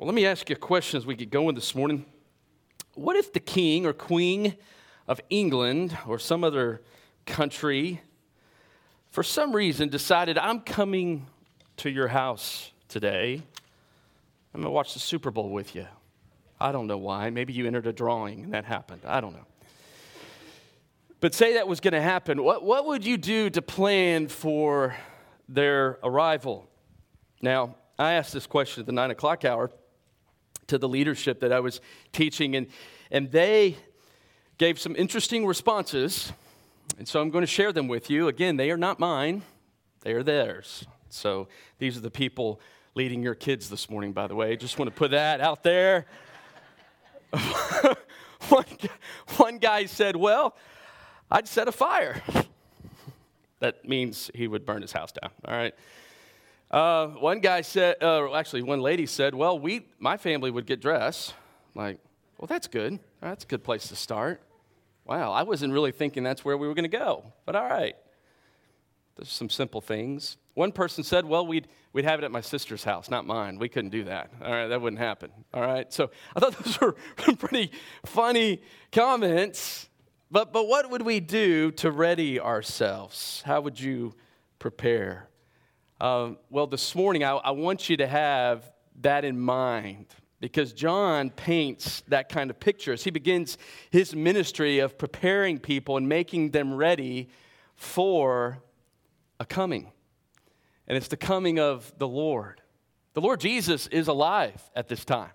Well, let me ask you a question as we get going this morning. What if the king or queen of England or some other country, for some reason, decided, I'm coming to your house today? I'm going to watch the Super Bowl with you. I don't know why. Maybe you entered a drawing and that happened. I don't know. But say that was going to happen. What, what would you do to plan for their arrival? Now, I asked this question at the nine o'clock hour to the leadership that I was teaching, and, and they gave some interesting responses. And so I'm going to share them with you. Again, they are not mine, they are theirs. So these are the people leading your kids this morning, by the way. Just want to put that out there. one, one guy said, Well, I'd set a fire. that means he would burn his house down, all right? Uh, one guy said, uh, actually, one lady said, Well, we, my family would get dressed. I'm like, well, that's good. That's a good place to start. Wow, I wasn't really thinking that's where we were going to go, but all right. There's some simple things. One person said, Well, we'd, we'd have it at my sister's house, not mine. We couldn't do that. All right, that wouldn't happen. All right, so I thought those were pretty funny comments. But, but what would we do to ready ourselves? How would you prepare? Um, well, this morning, I, I want you to have that in mind because John paints that kind of picture as he begins his ministry of preparing people and making them ready for a coming. And it's the coming of the Lord. The Lord Jesus is alive at this time.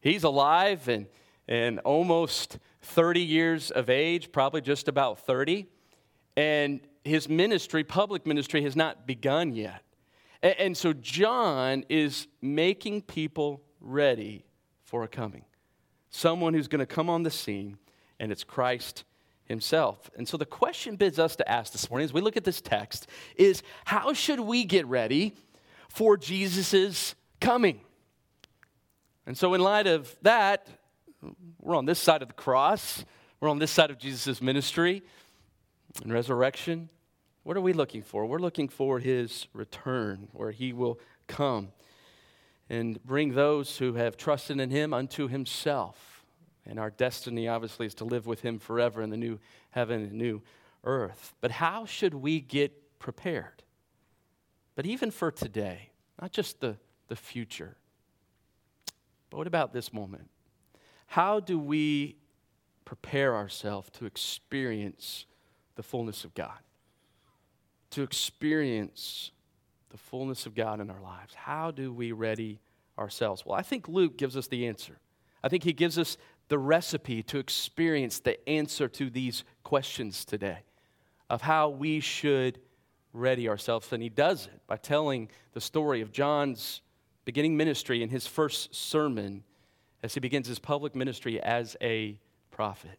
He's alive and, and almost 30 years of age, probably just about 30. And his ministry, public ministry, has not begun yet. And, and so John is making people ready for a coming. Someone who's going to come on the scene, and it's Christ himself. And so the question bids us to ask this morning as we look at this text is how should we get ready for Jesus' coming? And so, in light of that, we're on this side of the cross. We're on this side of Jesus' ministry and resurrection. What are we looking for? We're looking for his return, where he will come and bring those who have trusted in him unto himself. And our destiny, obviously, is to live with him forever in the new heaven and new earth. But how should we get prepared? But even for today, not just the, the future, but what about this moment? How do we prepare ourselves to experience the fullness of God? To experience the fullness of God in our lives. How do we ready ourselves? Well, I think Luke gives us the answer. I think he gives us the recipe to experience the answer to these questions today of how we should ready ourselves. And he does it by telling the story of John's beginning ministry in his first sermon as he begins his public ministry as a prophet.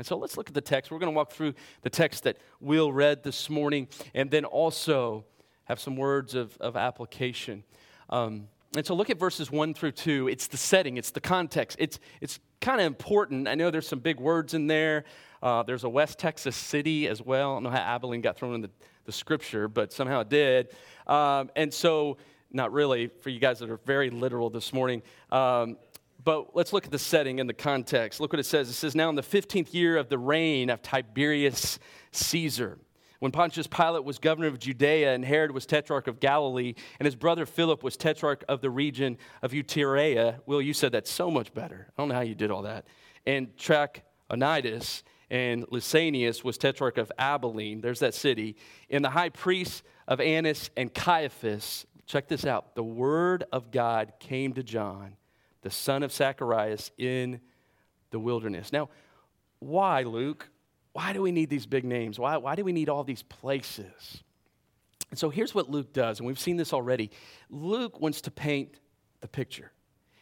And so let's look at the text. We're going to walk through the text that Will read this morning and then also have some words of, of application. Um, and so look at verses 1 through 2. It's the setting, it's the context. It's, it's kind of important. I know there's some big words in there. Uh, there's a West Texas city as well. I don't know how Abilene got thrown in the, the scripture, but somehow it did. Um, and so, not really, for you guys that are very literal this morning. Um, but let's look at the setting and the context. Look what it says. It says, Now in the 15th year of the reign of Tiberius Caesar, when Pontius Pilate was governor of Judea and Herod was tetrarch of Galilee, and his brother Philip was tetrarch of the region of Iturea. Will, you said that so much better. I don't know how you did all that. And Trachonitis and Lysanias was tetrarch of Abilene. There's that city. And the high priests of Annas and Caiaphas, check this out. The word of God came to John the son of Zacharias, in the wilderness. Now, why, Luke? Why do we need these big names? Why, why do we need all these places? And so here's what Luke does, and we've seen this already. Luke wants to paint the picture.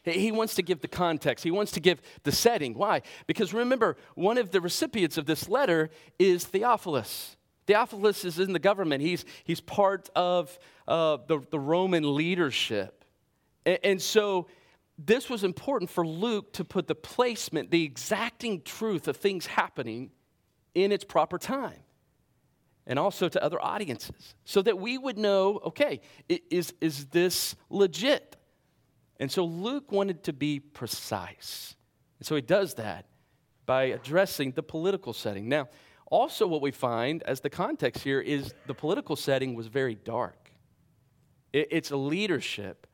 He wants to give the context. He wants to give the setting. Why? Because remember, one of the recipients of this letter is Theophilus. Theophilus is in the government, he's, he's part of uh, the, the Roman leadership. And, and so this was important for Luke to put the placement, the exacting truth of things happening in its proper time, and also to other audiences, so that we would know okay, is, is this legit? And so Luke wanted to be precise. And so he does that by addressing the political setting. Now, also, what we find as the context here is the political setting was very dark. It, its leadership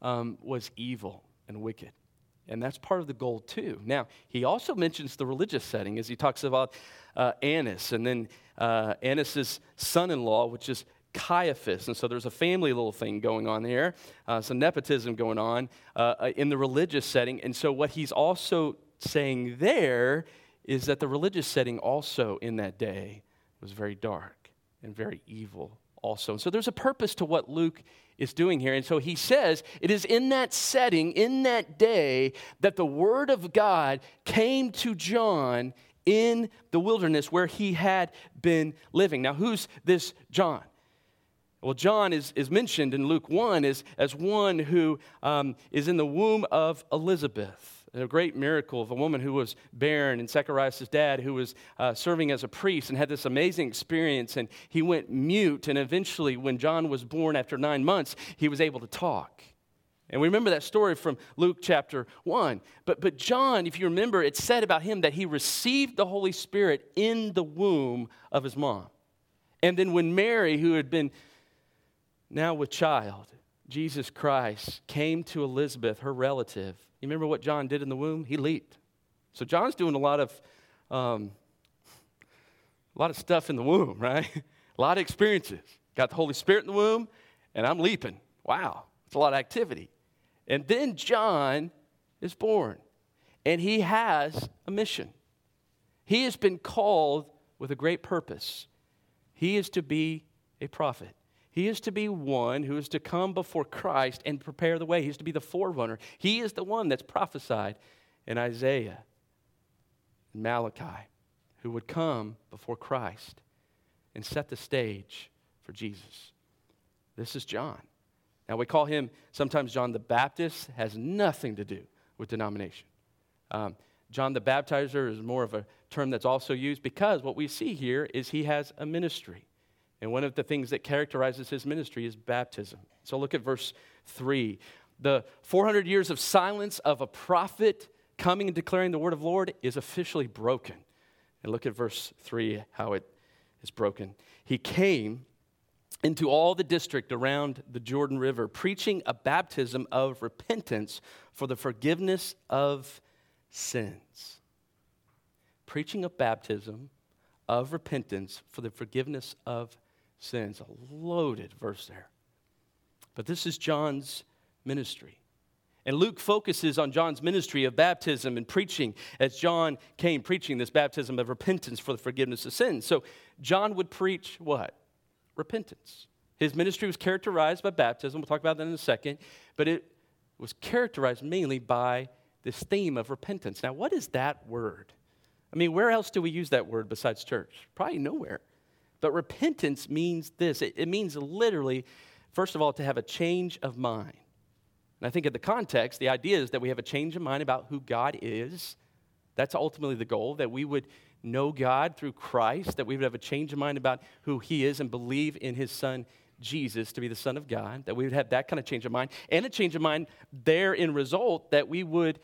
um, was evil and wicked. And that's part of the goal, too. Now, he also mentions the religious setting as he talks about uh, Annas and then uh, Annas' son in law, which is Caiaphas. And so there's a family little thing going on there, uh, some nepotism going on uh, in the religious setting. And so what he's also saying there is that the religious setting also in that day was very dark and very evil also. And so there's a purpose to what Luke is doing here. And so he says it is in that setting, in that day, that the word of God came to John in the wilderness where he had been living. Now, who's this John? Well, John is, is mentioned in Luke 1 as, as one who um, is in the womb of Elizabeth a great miracle of a woman who was barren and Zacharias' dad who was uh, serving as a priest and had this amazing experience and he went mute and eventually when John was born after nine months he was able to talk. And we remember that story from Luke chapter 1. But, but John, if you remember, it said about him that he received the Holy Spirit in the womb of his mom. And then when Mary, who had been now with child, Jesus Christ, came to Elizabeth, her relative, you remember what John did in the womb? He leaped. So John's doing a lot of um, a lot of stuff in the womb, right? a lot of experiences. Got the Holy Spirit in the womb, and I'm leaping. Wow, it's a lot of activity. And then John is born, and he has a mission. He has been called with a great purpose. He is to be a prophet. He is to be one who is to come before Christ and prepare the way. He is to be the forerunner. He is the one that's prophesied in Isaiah and Malachi, who would come before Christ and set the stage for Jesus. This is John. Now, we call him sometimes John the Baptist, has nothing to do with denomination. Um, John the Baptizer is more of a term that's also used because what we see here is he has a ministry. And one of the things that characterizes his ministry is baptism. So look at verse 3. The 400 years of silence of a prophet coming and declaring the word of the Lord is officially broken. And look at verse 3, how it is broken. He came into all the district around the Jordan River, preaching a baptism of repentance for the forgiveness of sins. Preaching a baptism of repentance for the forgiveness of sins. A loaded verse there. But this is John's ministry. And Luke focuses on John's ministry of baptism and preaching as John came preaching this baptism of repentance for the forgiveness of sins. So John would preach what? Repentance. His ministry was characterized by baptism. We'll talk about that in a second. But it was characterized mainly by this theme of repentance. Now, what is that word? I mean, where else do we use that word besides church? Probably nowhere. But repentance means this it, it means literally, first of all, to have a change of mind. And I think in the context, the idea is that we have a change of mind about who God is. That's ultimately the goal, that we would know God through Christ, that we would have a change of mind about who He is and believe in His Son Jesus to be the Son of God, that we would have that kind of change of mind, and a change of mind there in result that we would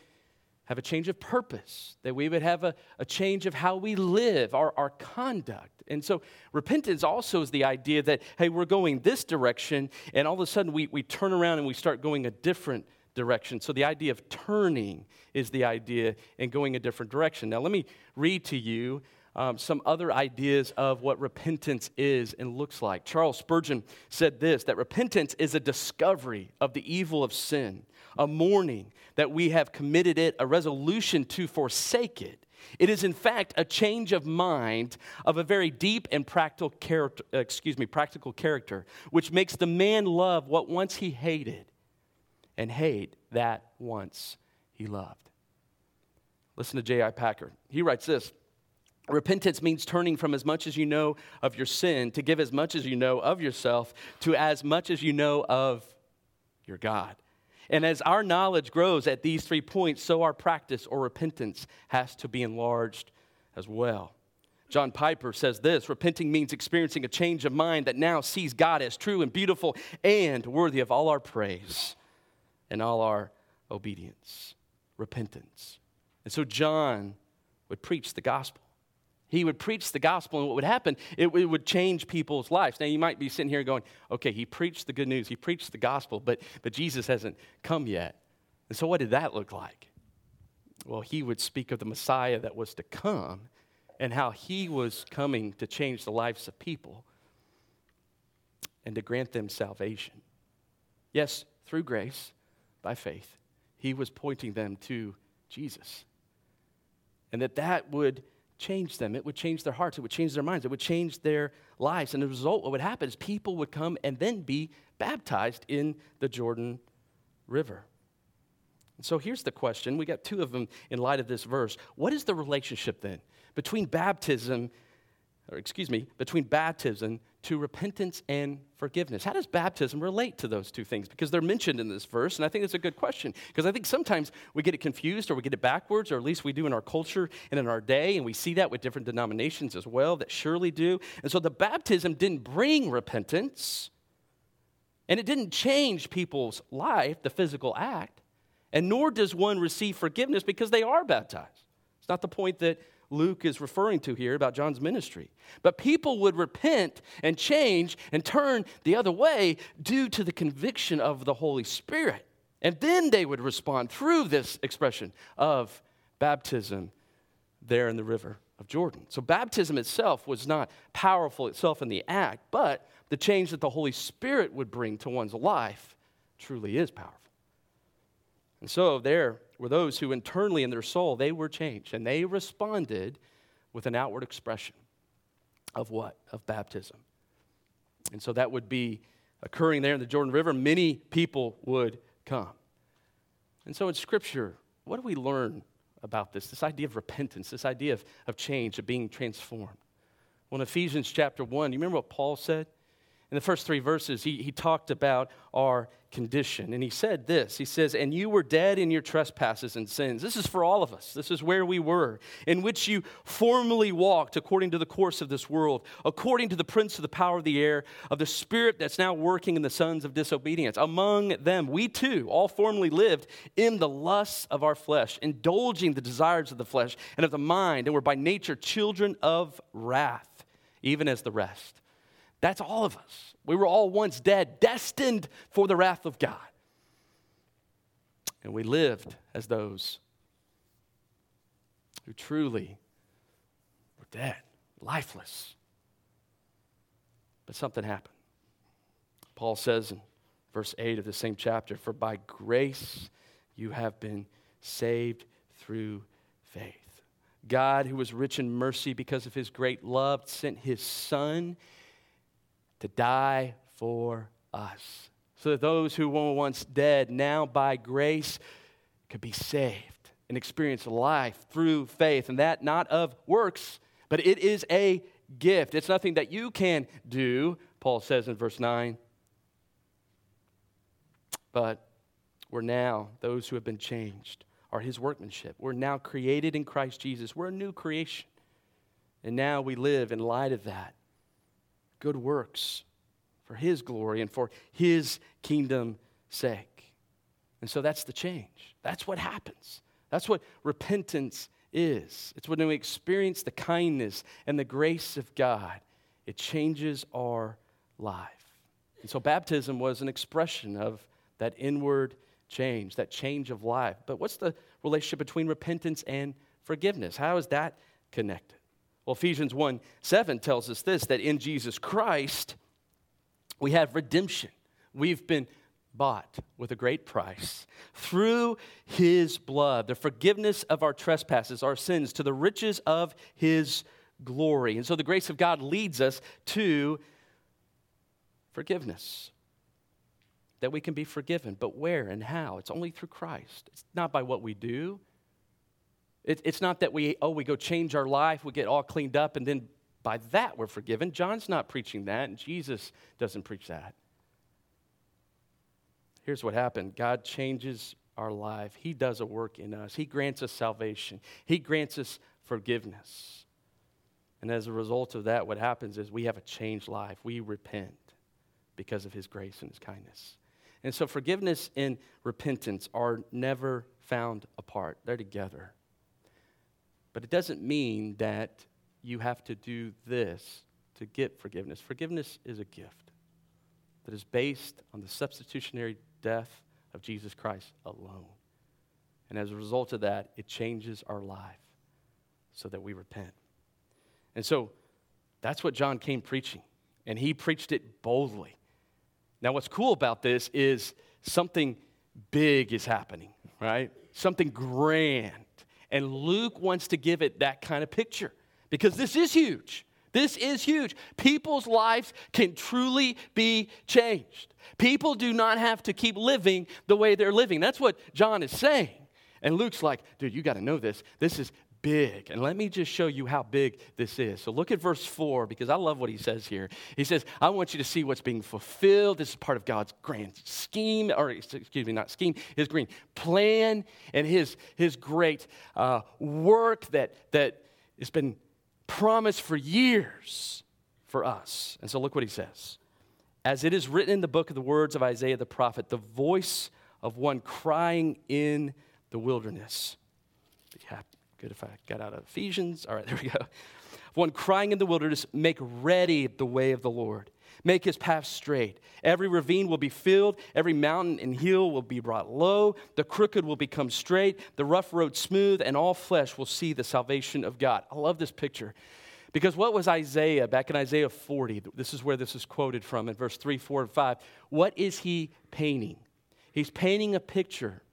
have a change of purpose, that we would have a, a change of how we live, our, our conduct. And so repentance also is the idea that, hey, we're going this direction, and all of a sudden we, we turn around and we start going a different direction. So the idea of turning is the idea and going a different direction. Now, let me read to you um, some other ideas of what repentance is and looks like. Charles Spurgeon said this that repentance is a discovery of the evil of sin, a mourning that we have committed it, a resolution to forsake it. It is, in fact, a change of mind of a very deep and practical character, excuse me, practical character, which makes the man love what once he hated and hate that once he loved. Listen to J.I. Packer. He writes this Repentance means turning from as much as you know of your sin to give as much as you know of yourself to as much as you know of your God. And as our knowledge grows at these three points, so our practice or repentance has to be enlarged as well. John Piper says this repenting means experiencing a change of mind that now sees God as true and beautiful and worthy of all our praise and all our obedience, repentance. And so John would preach the gospel. He would preach the gospel, and what would happen, it, it, would change people's lives. Now, you might be sitting here going, okay, he preached the good news, he preached the gospel, but, but Jesus hasn't come yet. And so, what did that look like? Well, he would speak of the Messiah that was to come and how he was coming to change the lives of people and to grant them salvation. Yes, through grace, by faith, he was pointing them to Jesus. And that that would change them. It would change their hearts. It would change their minds. It would change their lives. And the result, what would happen is people would come and then be baptized in the Jordan River. And so here's the question. We got two of them in light of this verse. What is the relationship then between baptism, or excuse me, between baptism to repentance and forgiveness? How does baptism relate to those two things? Because they're mentioned in this verse, and I think it's a good question. Because I think sometimes we get it confused or we get it backwards, or at least we do in our culture and in our day, and we see that with different denominations as well that surely do. And so the baptism didn't bring repentance, and it didn't change people's life, the physical act and nor does one receive forgiveness because they are baptized. It's not the point that Luke is referring to here about John's ministry. But people would repent and change and turn the other way due to the conviction of the Holy Spirit. And then they would respond through this expression of baptism there in the river of Jordan. So baptism itself was not powerful itself in the act, but the change that the Holy Spirit would bring to one's life truly is powerful. And so there were those who internally in their soul, they were changed and they responded with an outward expression of what? Of baptism. And so that would be occurring there in the Jordan River. Many people would come. And so in Scripture, what do we learn about this? This idea of repentance, this idea of, of change, of being transformed. Well, in Ephesians chapter 1, you remember what Paul said? In the first three verses, he, he talked about our condition. And he said this He says, And you were dead in your trespasses and sins. This is for all of us. This is where we were, in which you formerly walked according to the course of this world, according to the prince of the power of the air, of the spirit that's now working in the sons of disobedience. Among them, we too all formerly lived in the lusts of our flesh, indulging the desires of the flesh and of the mind, and were by nature children of wrath, even as the rest. That's all of us. We were all once dead, destined for the wrath of God. And we lived as those who truly were dead, lifeless. But something happened. Paul says in verse 8 of the same chapter For by grace you have been saved through faith. God, who was rich in mercy because of his great love, sent his Son to die for us. So that those who were once dead now by grace could be saved and experience life through faith. And that not of works, but it is a gift. It's nothing that you can do, Paul says in verse 9. But we're now, those who have been changed, are his workmanship. We're now created in Christ Jesus. We're a new creation. And now we live in light of that good works for His glory and for His kingdom's sake. And so that's the change. That's what happens. That's what repentance is. It's when we experience the kindness and the grace of God, it changes our life. And so baptism was an expression of that inward change, that change of life. But what's the relationship between repentance and forgiveness? How is that connected? Well, Ephesians 1 7 tells us this that in Jesus Christ, we have redemption. We've been bought with a great price through his blood, the forgiveness of our trespasses, our sins, to the riches of his glory. And so the grace of God leads us to forgiveness. That we can be forgiven. But where and how? It's only through Christ. It's not by what we do, it, it's not that we, oh, we go change our life, we get all cleaned up, and then by that we're forgiven. John's not preaching that, and Jesus doesn't preach that. Here's what happened God changes our life, He does a work in us, He grants us salvation, He grants us forgiveness. And as a result of that, what happens is we have a changed life. We repent because of His grace and His kindness. And so forgiveness and repentance are never found apart, they're together. But it doesn't mean that you have to do this to get forgiveness. Forgiveness is a gift that is based on the substitutionary death of Jesus Christ alone. And as a result of that, it changes our life so that we repent. And so that's what John came preaching, and he preached it boldly. Now, what's cool about this is something big is happening, right? Something grand. And Luke wants to give it that kind of picture because this is huge. This is huge. People's lives can truly be changed. People do not have to keep living the way they're living. That's what John is saying. And Luke's like, dude, you got to know this. This is big. And let me just show you how big this is. So look at verse 4 because I love what he says here. He says, I want you to see what's being fulfilled. This is part of God's grand scheme, or excuse me, not scheme, his green plan and his, his great uh, work that, that has been promised for years for us. And so look what he says. As it is written in the book of the words of Isaiah the prophet, the voice of one crying in the wilderness. Good if I got out of Ephesians. All right, there we go. One crying in the wilderness, make ready the way of the Lord. Make his path straight. Every ravine will be filled, every mountain and hill will be brought low, the crooked will become straight, the rough road smooth, and all flesh will see the salvation of God. I love this picture. Because what was Isaiah back in Isaiah 40? This is where this is quoted from in verse 3, 4, and 5. What is he painting? He's painting a picture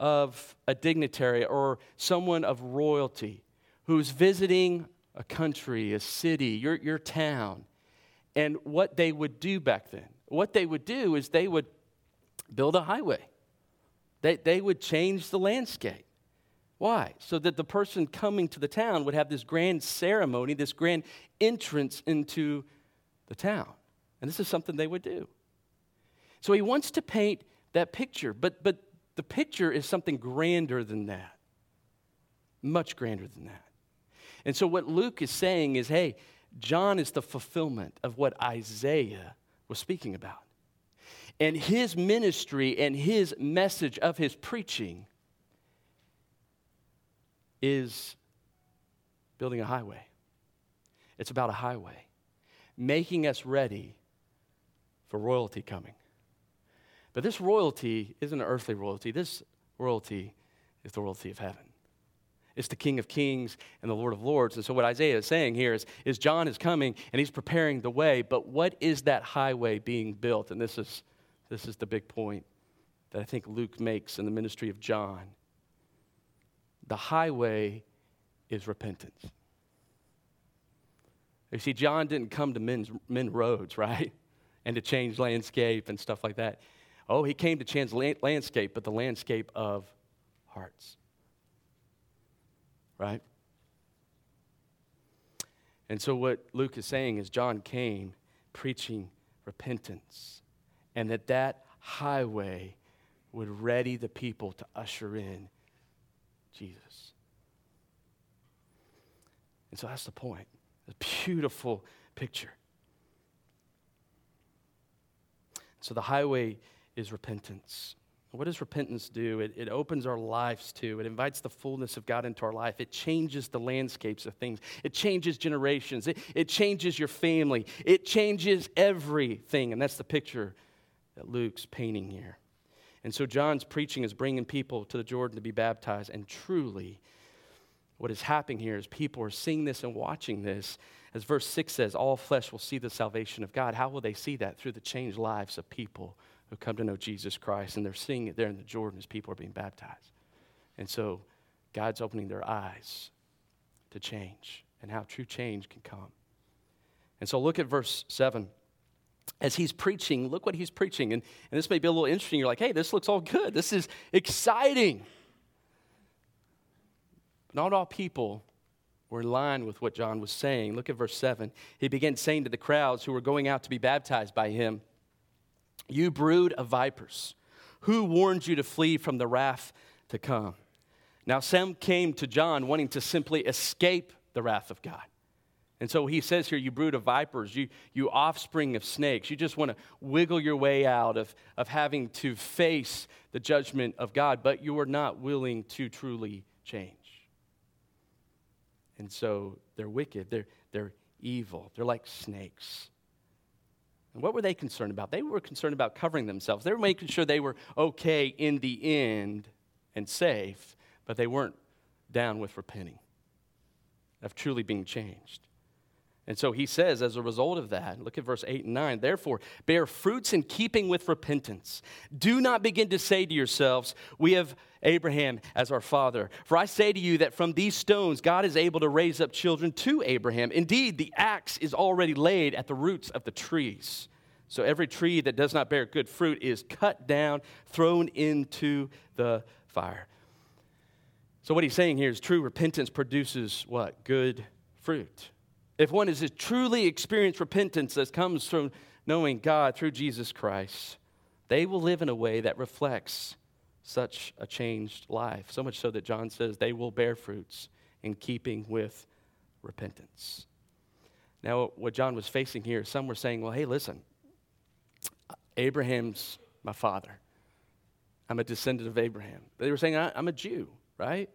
of a dignitary or someone of royalty who's visiting a country, a city, your, your town, and what they would do back then. What they would do is they would build a highway, they, they would change the landscape. Why? So that the person coming to the town would have this grand ceremony, this grand entrance into the town. And this is something they would do. So he wants to paint that picture, but, but the picture is something grander than that, much grander than that. And so, what Luke is saying is hey, John is the fulfillment of what Isaiah was speaking about. And his ministry and his message of his preaching is building a highway. It's about a highway, making us ready for royalty coming. But this royalty isn't an earthly royalty. This royalty is the royalty of heaven. It's the King of Kings and the Lord of Lords. And so, what Isaiah is saying here is, is John is coming and he's preparing the way. But what is that highway being built? And this is, this is the big point that I think Luke makes in the ministry of John. The highway is repentance. You see, John didn't come to mend roads, right? And to change landscape and stuff like that. Oh, he came to change landscape, but the landscape of hearts. Right? And so, what Luke is saying is John came preaching repentance, and that that highway would ready the people to usher in Jesus. And so that's the point. A beautiful picture. So the highway is repentance. What does repentance do? It, it opens our lives to, it invites the fullness of God into our life. It changes the landscapes of things, it changes generations, it, it changes your family, it changes everything. And that's the picture that Luke's painting here. And so John's preaching is bringing people to the Jordan to be baptized. And truly, what is happening here is people are seeing this and watching this. As verse 6 says, all flesh will see the salvation of God. How will they see that? Through the changed lives of people who come to know Jesus Christ, and they're seeing it there in the Jordan as people are being baptized. And so God's opening their eyes to change and how true change can come. And so look at verse 7. As he's preaching, look what he's preaching. And, and this may be a little interesting. You're like, hey, this looks all good. This is exciting. Not all people were in line with what John was saying. Look at verse 7. He began saying to the crowds who were going out to be baptized by him, you brood of vipers, who warned you to flee from the wrath to come? Now, Sam came to John wanting to simply escape the wrath of God. And so he says here, you brood of vipers, you, you offspring of snakes. You just want to wiggle your way out of, of having to face the judgment of God, but you are not willing to truly change. And so they're wicked, they're, they're evil, they're like snakes. And what were they concerned about? They were concerned about covering themselves. They were making sure they were okay in the end and safe, but they weren't down with repenting, of truly being changed. And so he says, as a result of that, look at verse 8 and 9, therefore, bear fruits in keeping with repentance. Do not begin to say to yourselves, We have Abraham as our father. For I say to you that from these stones God is able to raise up children to Abraham. Indeed, the axe is already laid at the roots of the trees. So every tree that does not bear good fruit is cut down, thrown into the fire. So what he's saying here is true repentance produces what? Good fruit if one is a truly experienced repentance that comes from knowing God through Jesus Christ, they will live in a way that reflects such a changed life. So much so that John says they will bear fruits in keeping with repentance. Now, what John was facing here, some were saying, well, hey, listen, Abraham's my father. I'm a descendant of Abraham. They were saying, I'm a Jew, right?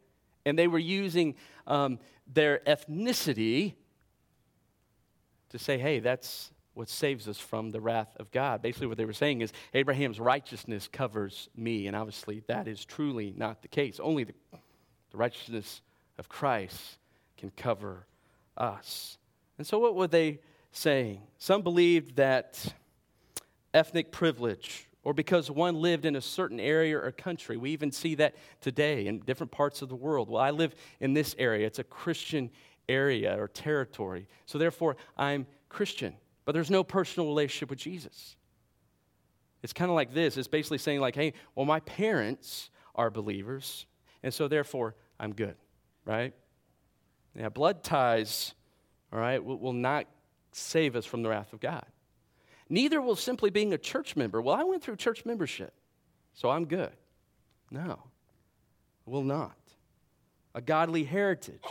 And they were using um, their ethnicity to say, hey, that's what saves us from the wrath of God. Basically, what they were saying is Abraham's righteousness covers me. And obviously, that is truly not the case. Only the, the righteousness of Christ can cover us. And so, what were they saying? Some believed that ethnic privilege, or because one lived in a certain area or country, we even see that today in different parts of the world. Well, I live in this area, it's a Christian area or territory. So therefore, I'm Christian. But there's no personal relationship with Jesus. It's kind of like this it's basically saying, like, hey, well, my parents are believers, and so therefore I'm good, right? Yeah, blood ties, all right, will, will not save us from the wrath of God. Neither will simply being a church member. Well, I went through church membership, so I'm good. No, will not. A godly heritage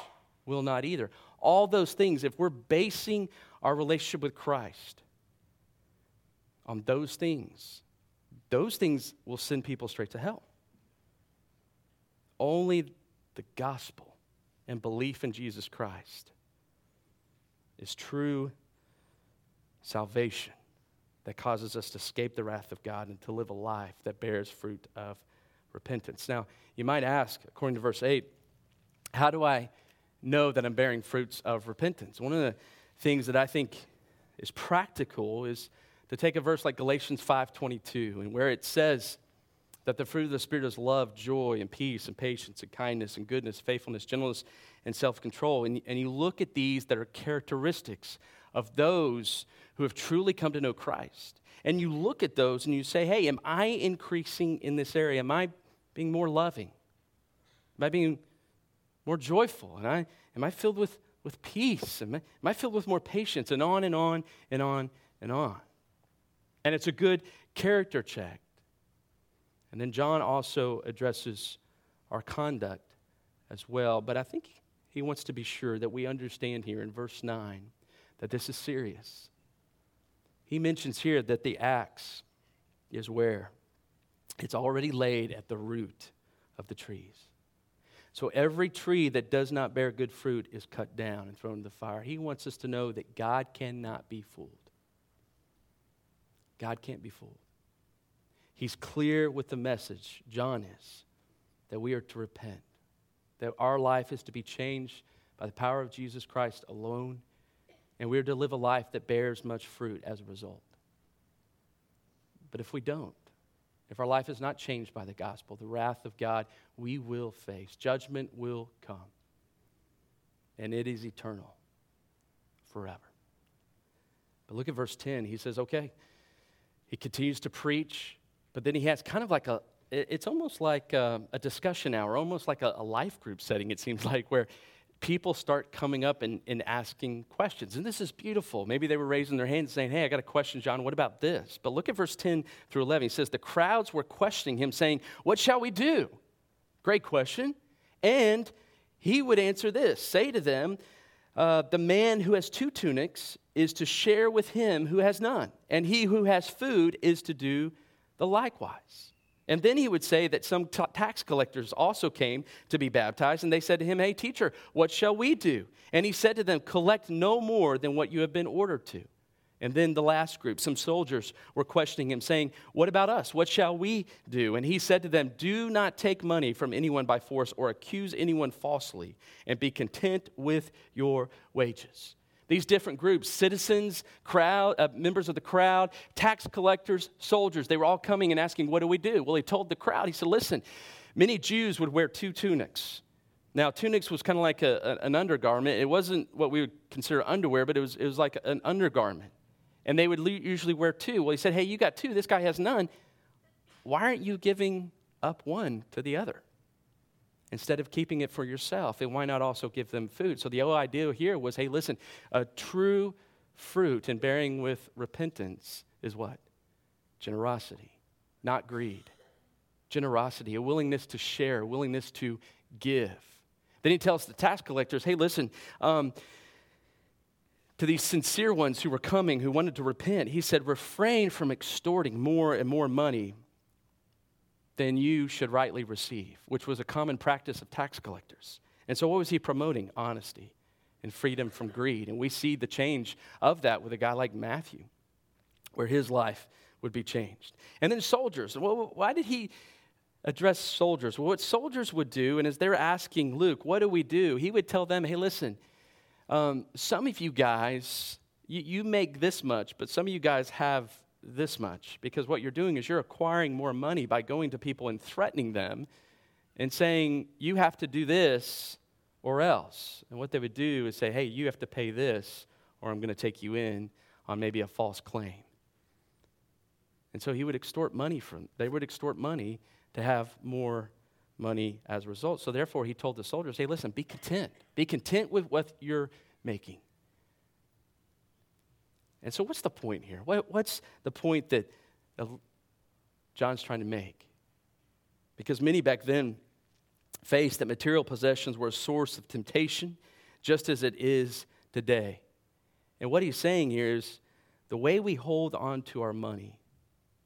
will not either. All those things, if we're basing our relationship with Christ on those things, those things will send people straight to hell. Only the gospel and belief in Jesus Christ is true salvation that causes us to escape the wrath of God and to live a life that bears fruit of repentance. Now, you might ask, according to verse 8, how do I know that I'm bearing fruits of repentance. One of the things that I think is practical is to take a verse like Galatians 5:22 and where it says that the fruit of the spirit is love, joy, and peace and patience and kindness and goodness, faithfulness, gentleness, and self-control. And, and you look at these that are characteristics of those who have truly come to know Christ. And you look at those and you say, hey, am I increasing in this area? Am I being more loving? Am I being more joyful? And I, am I filled with, with peace? Am I, am I filled with more patience? And on and on and on and on. And it's a good character check. And then John also addresses our conduct as well. But I think he wants to be sure that we understand here in verse 9 that this is serious. He mentions here that the axe is where? It's already laid at the root of the trees. So every tree that does not bear good fruit is cut down and thrown into the fire. He wants us to know that God cannot be fooled. God can't be fooled. He's clear with the message, John is, that we are to repent, that our life is to be changed by the power of Jesus Christ alone, and we are to live a life that bears much fruit as a result. But if we don't, if our life is not changed by the gospel, the wrath of God we will face. Judgment will come. And it is eternal forever. But look at verse 10. He says, okay, he continues to preach, but then he has kind of like a, it's almost like a, a discussion hour, almost like a, a life group setting, it seems like, where people start coming up and, and asking questions. And this is beautiful. Maybe they were raising their hands saying, Hey, I got a question, John. What about this? But look at verse 10 through 11. He says, The crowds were questioning him, saying, What shall we do? Great question. And he would answer this Say to them, uh, the man who has two tunics is to share with him who has none, and he who has food is to do the likewise. And then he would say that some t- tax collectors also came to be baptized, and they said to him, Hey, teacher, what shall we do? And he said to them, Collect no more than what you have been ordered to. And then the last group, some soldiers were questioning him, saying, What about us? What shall we do? And he said to them, Do not take money from anyone by force or accuse anyone falsely, and be content with your wages. These different groups, citizens, crowd, uh, members of the crowd, tax collectors, soldiers, they were all coming and asking, What do we do? Well, he told the crowd, He said, Listen, many Jews would wear two tunics. Now, tunics was kind of like a, a, an undergarment. It wasn't what we would consider underwear, but it was, it was like an undergarment and they would usually wear two. Well, he said, Hey, you got two, this guy has none. Why aren't you giving up one to the other? Instead of keeping it for yourself, and why not also give them food? So the whole idea here was hey, listen, a true fruit and bearing with repentance is what? Generosity, not greed. Generosity, a willingness to share, a willingness to give. Then he tells the tax collectors, hey, listen, um, to these sincere ones who were coming, who wanted to repent, he said, refrain from extorting more and more money than you should rightly receive, which was a common practice of tax collectors. And so, what was he promoting? Honesty and freedom from greed. And we see the change of that with a guy like Matthew, where his life would be changed. And then soldiers. Well, why did he address soldiers? Well, what soldiers would do, and as they're asking Luke, what do we do? He would tell them, hey, listen, um, some of you guys, you, you make this much, but some of you guys have this much because what you're doing is you're acquiring more money by going to people and threatening them and saying, you have to do this or else. And what they would do is say, hey, you have to pay this or I'm going to take you in on maybe a false claim. And so he would extort money from, they would extort money to have more money as a result. So therefore, he told the soldiers, hey, listen, be content. Be content with what you're making. And so, what's the point here? what's the point that John's trying to make? Because many back then faced that material possessions were a source of temptation, just as it is today. And what he's saying here is the way we hold on to our money,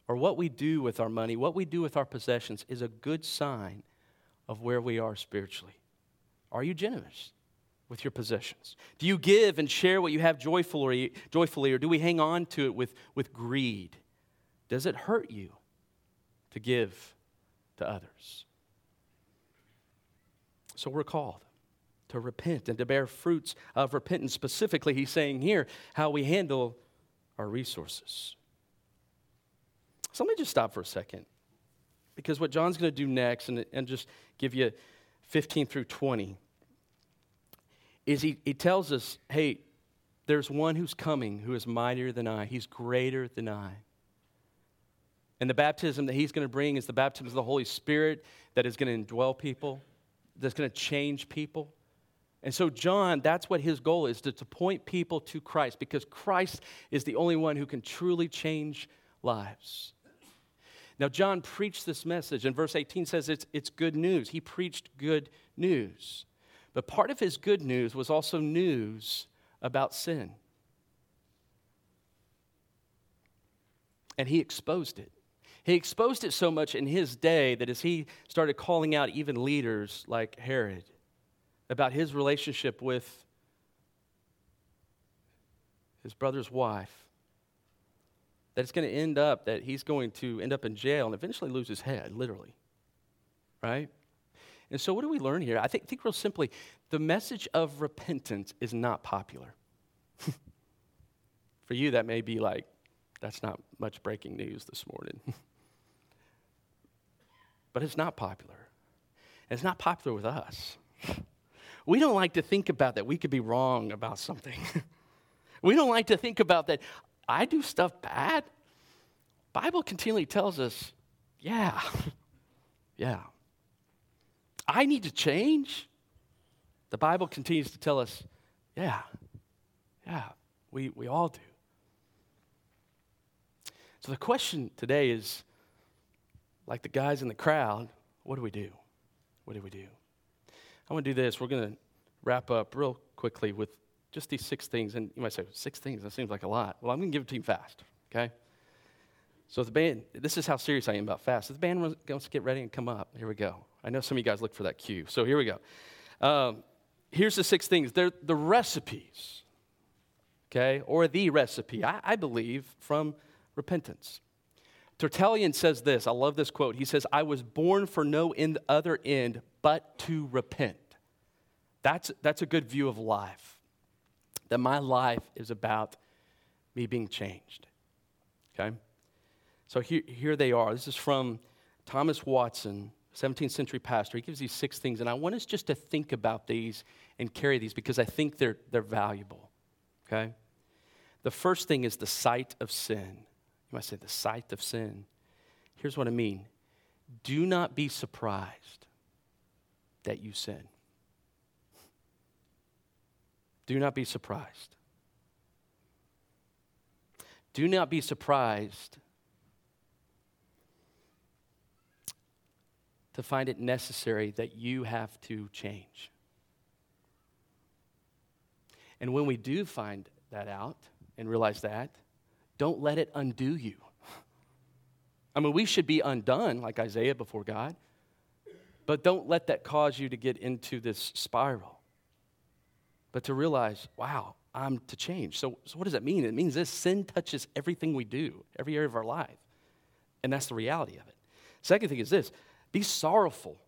or what we do with our money, what we do with our possessions, is a good sign of where we are spiritually. Are you generous with your possessions? Do you give and share what you have joyfully, joyfully or do we hang on to it with, with greed? Does it hurt you to give to others? So we're called to repent and to bear fruits of repentance. Specifically, he's saying here how we handle our resources. So let me just stop for a second because what John's going to do next, and, and just give you 15 through 20, is he, he tells us, hey, there's one who's coming who is mightier than I, he's greater than I. And the baptism that he's going to bring is the baptism of the Holy Spirit that is going to indwell people, that's going to change people. And so, John, that's what his goal is to, to point people to Christ because Christ is the only one who can truly change lives. Now, John preached this message, and verse 18 says it's, it's good news. He preached good news. But part of his good news was also news about sin. And he exposed it. He exposed it so much in his day that as he started calling out even leaders like Herod about his relationship with his brother's wife, that it's going to end up that he's going to end up in jail and eventually lose his head, literally. Right? And so, what do we learn here? I think, think real simply the message of repentance is not popular. For you, that may be like, that's not much breaking news this morning. but it's not popular. It's not popular with us. We don't like to think about that we could be wrong about something. we don't like to think about that I do stuff bad? Bible continually tells us, yeah, yeah. I need to change. The Bible continues to tell us, yeah, yeah, we, we all do. So the question today is like the guys in the crowd, what do we do? What do we do? I want to do this. We're going to wrap up real quickly with Just these six things. And you might say, six things? That seems like a lot. Well, I'm going to give it to you fast, okay? So the band, this is how serious I am about fast. If the band wants to get ready and come up, here we go. I know some of you guys look for that cue. So here we go. Um, here's the six things. They're the recipes, okay, or the recipe, I, I believe, from repentance. Tertullian says this. I love this quote. He says, I was born for no end, other end but to repent. That's, that's a good view of life. That my life is about me being changed. Okay? So here, here they are. This is from Thomas Watson, 17th century pastor. He gives these six things, and I want us just to think about these and carry these because I think they're, they're valuable. Okay? The first thing is the sight of sin. You might say, the sight of sin. Here's what I mean do not be surprised that you sin. Do not be surprised. Do not be surprised to find it necessary that you have to change. And when we do find that out and realize that, don't let it undo you. I mean, we should be undone like Isaiah before God, but don't let that cause you to get into this spiral. But to realize, wow, I'm to change. So, so what does that mean? It means this sin touches everything we do, every area of our life. And that's the reality of it. Second thing is this be sorrowful.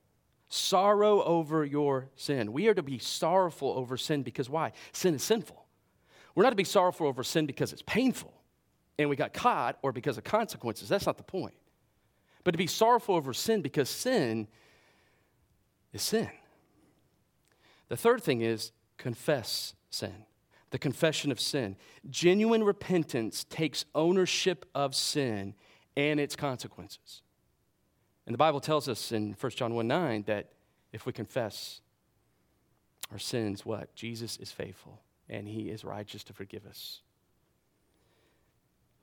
Sorrow over your sin. We are to be sorrowful over sin because why? Sin is sinful. We're not to be sorrowful over sin because it's painful and we got caught or because of consequences. That's not the point. But to be sorrowful over sin because sin is sin. The third thing is confess sin. The confession of sin. Genuine repentance takes ownership of sin and its consequences. And the Bible tells us in 1 John 1 9 that if we confess our sins, what? Jesus is faithful and he is righteous to forgive us.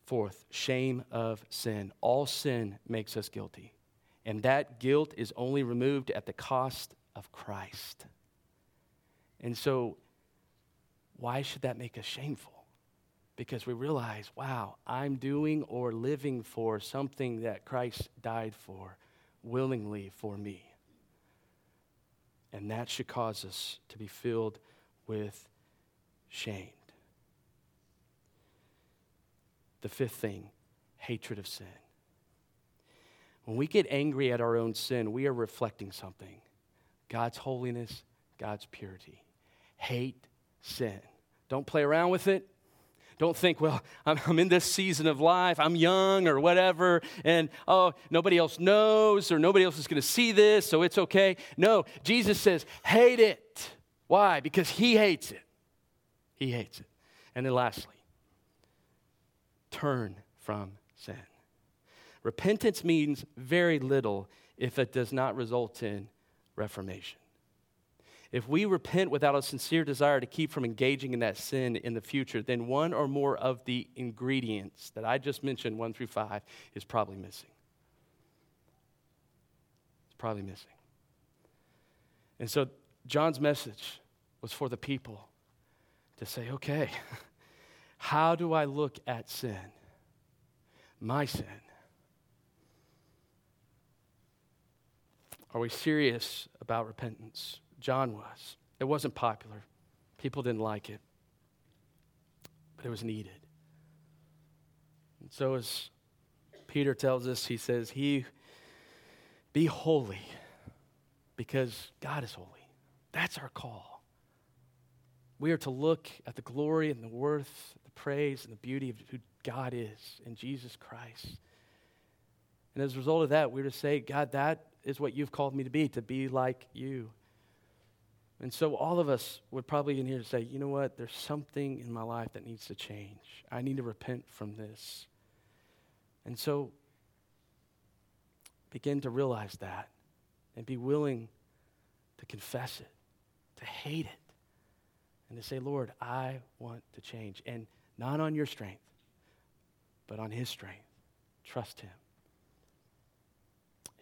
Fourth, shame of sin. All sin makes us guilty. And that guilt is only removed at the cost of Christ. And so, why should that make us shameful? Because we realize, wow, I'm doing or living for something that Christ died for willingly for me. And that should cause us to be filled with shame. The fifth thing hatred of sin. When we get angry at our own sin, we are reflecting something God's holiness, God's purity. Hate sin. Don't play around with it. Don't think, well, I'm, I'm, in this season of life, I'm young or whatever, and oh, nobody else knows or nobody else is going to see this, so it's okay. No, Jesus says, hate it. Why? Because he hates it. He hates it. And then lastly, turn from sin. Repentance means very little if it does not result in reformation. If we repent without a sincere desire to keep from engaging in that sin in the future, then one or more of the ingredients that I just mentioned, one through five, is probably missing. It's probably missing. And so John's message was for the people to say, okay, how do I look at sin? My sin. Are we serious about repentance? John was. It wasn't popular, people didn't like it, but it was needed. And so, as Peter tells us, he says, He be holy because God is holy. That's our call. We are to look at the glory and the worth, the praise and the beauty of who God is in Jesus Christ. And as a result of that, we're to say, God, that is what you've called me to be, to be like you. And so all of us would probably in here say, you know what? There's something in my life that needs to change. I need to repent from this. And so begin to realize that and be willing to confess it, to hate it, and to say, Lord, I want to change. And not on your strength, but on His strength. Trust Him.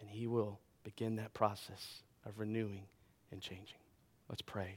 And He will begin that process of renewing and changing. Let's pray.